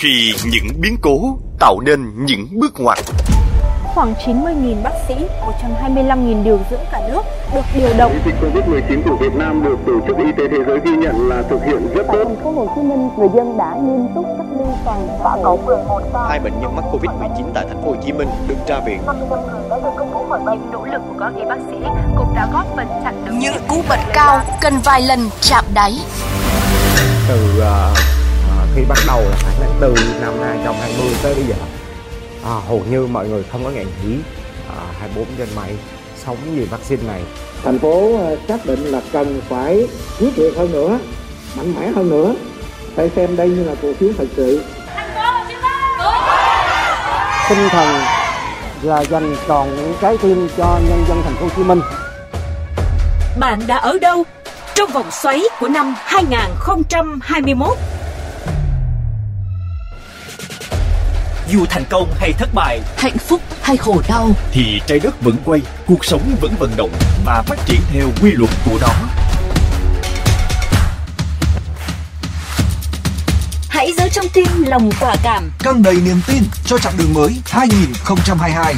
Khi những biến cố tạo nên những bước ngoặt khoảng 90.000 bác sĩ, 125.000 điều dưỡng cả nước được điều động. Dịch Covid-19 của Việt Nam được Tổ chức Y tế Thế giới ghi nhận là thực hiện rất tốt. Thành phố Hồ Chí Minh, người dân đã nghiêm túc cách ly toàn xã hội. 11 Hai bệnh nhân mắc Covid-19 tại thành phố Hồ Chí Minh được ra viện. 55 người đã được công bố khỏi bệnh. Nỗ lực của các y bác sĩ cũng đã góp phần chặn đứng những cú bật cao cần vài lần chạm đáy. Từ uh, khi bắt đầu là khoảng tháng 4 năm 2020 tới bây giờ à, hầu như mọi người không có ngày nghỉ à, 24 trên 7 sống vì vaccine này thành phố à, xác định là cần phải quyết liệt hơn nữa mạnh mẽ hơn nữa phải xem đây như là cổ phiếu thật sự tinh thần là dành toàn những trái tim cho nhân dân thành phố Hồ Chí Minh. Bạn đã ở đâu trong vòng xoáy của năm 2021? Dù thành công hay thất bại, hạnh phúc hay khổ đau, thì trái đất vẫn quay, cuộc sống vẫn vận động và phát triển theo quy luật của nó. Hãy giữ trong tim lòng quả cảm, căng đầy niềm tin cho chặng đường mới 2022.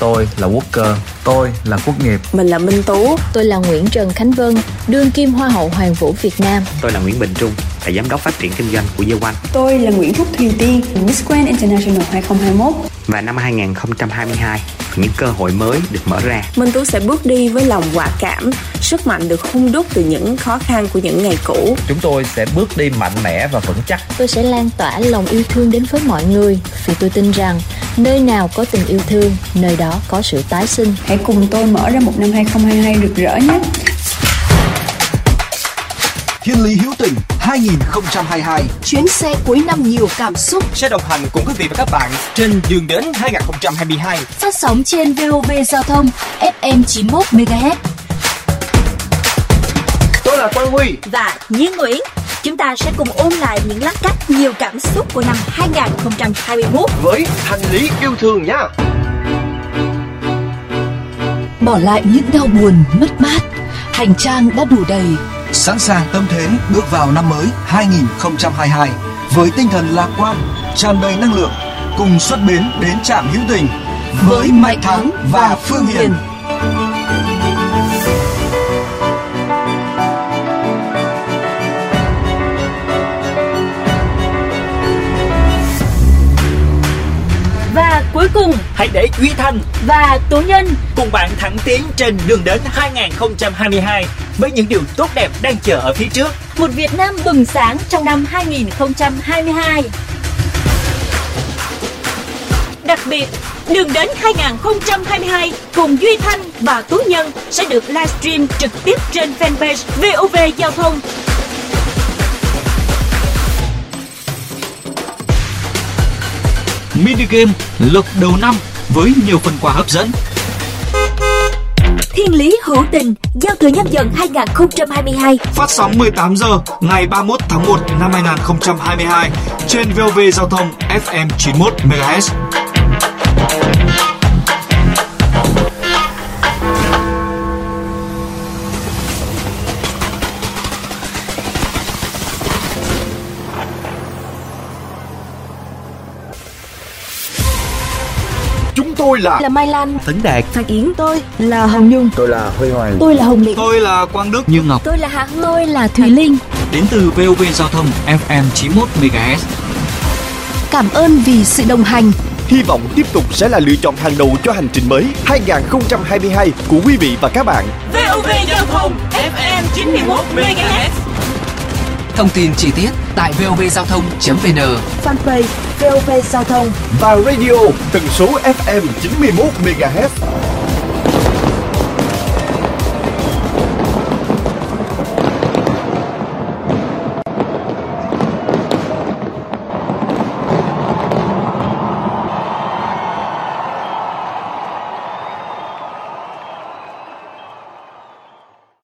Tôi là Quốc Cơ, tôi là Quốc Nghiệp. Mình là Minh Tú, tôi là Nguyễn Trần Khánh Vân, đương kim Hoa hậu Hoàng vũ Việt Nam. Tôi là Nguyễn Bình Trung, là giám đốc phát triển kinh doanh của One. Tôi là Nguyễn Phúc Thùy Tiên, Miss Grand International 2021. Và năm 2022, những cơ hội mới được mở ra. Minh Tú sẽ bước đi với lòng quả cảm, sức mạnh được hung đúc từ những khó khăn của những ngày cũ. Chúng tôi sẽ bước đi mạnh mẽ và vững chắc. Tôi sẽ lan tỏa lòng yêu thương đến với mọi người, vì tôi tin rằng nơi nào có tình yêu thương, nơi đó có sự tái sinh. Hãy cùng tôi mở ra một năm 2022 rực rỡ nhé. Thiên lý hữu tình 2022 Chuyến xe cuối năm nhiều cảm xúc. Sẽ đồng hành cùng quý vị và các bạn trên đường đến 2022 Phát sóng trên VOV Giao thông FM 91 MHz. Tôi là Quang Huy. Và Nhiên Nguyễn. Chúng ta sẽ cùng ôn lại những lát cắt nhiều cảm xúc của năm 2021 Với hành lý yêu thương nhá Bỏ lại những đau buồn, mất mát Hành trang đã đủ đầy sẵn sàng tâm thế bước vào năm mới 2022 với tinh thần lạc quan, tràn đầy năng lượng, cùng xuất bến đến trạm hữu tình với Mạnh Thắng và Phương Hiền. Cuối cùng, hãy để Duy Thanh và Tố Nhân cùng bạn thẳng tiến trên đường đến 2022 với những điều tốt đẹp đang chờ ở phía trước. Một Việt Nam bừng sáng trong năm 2022. Đặc biệt, đường đến 2022 cùng Duy Thanh và Tú Nhân sẽ được livestream trực tiếp trên fanpage VOV Giao thông mini game lộc đầu năm với nhiều phần quà hấp dẫn. Thiên lý hữu tình giao thừa nhâm dần 2022 Phát sóng 18 giờ ngày 31 tháng 1 năm 2022 trên VOV Giao thông FM 91 MHz. Tôi là là Mai Lan, Tấn Đạt, Phan Yến, tôi là Hồng Nhung, tôi là Huy Hoàng, tôi là Hồng Liệt, tôi là Quang Đức, Như Ngọc, tôi là Hương, tôi là Thùy Linh. Đến từ VOV Giao thông FM 91 MHz. Cảm ơn vì sự đồng hành. Hy vọng tiếp tục sẽ là lựa chọn hàng đầu cho hành trình mới 2022 của quý vị và các bạn. VOV Giao thông FM 91 MHz. Thông tin chi tiết tại vovgiao thông.vn Fanpage VOV Giao thông và radio tần số FM 91 MHz.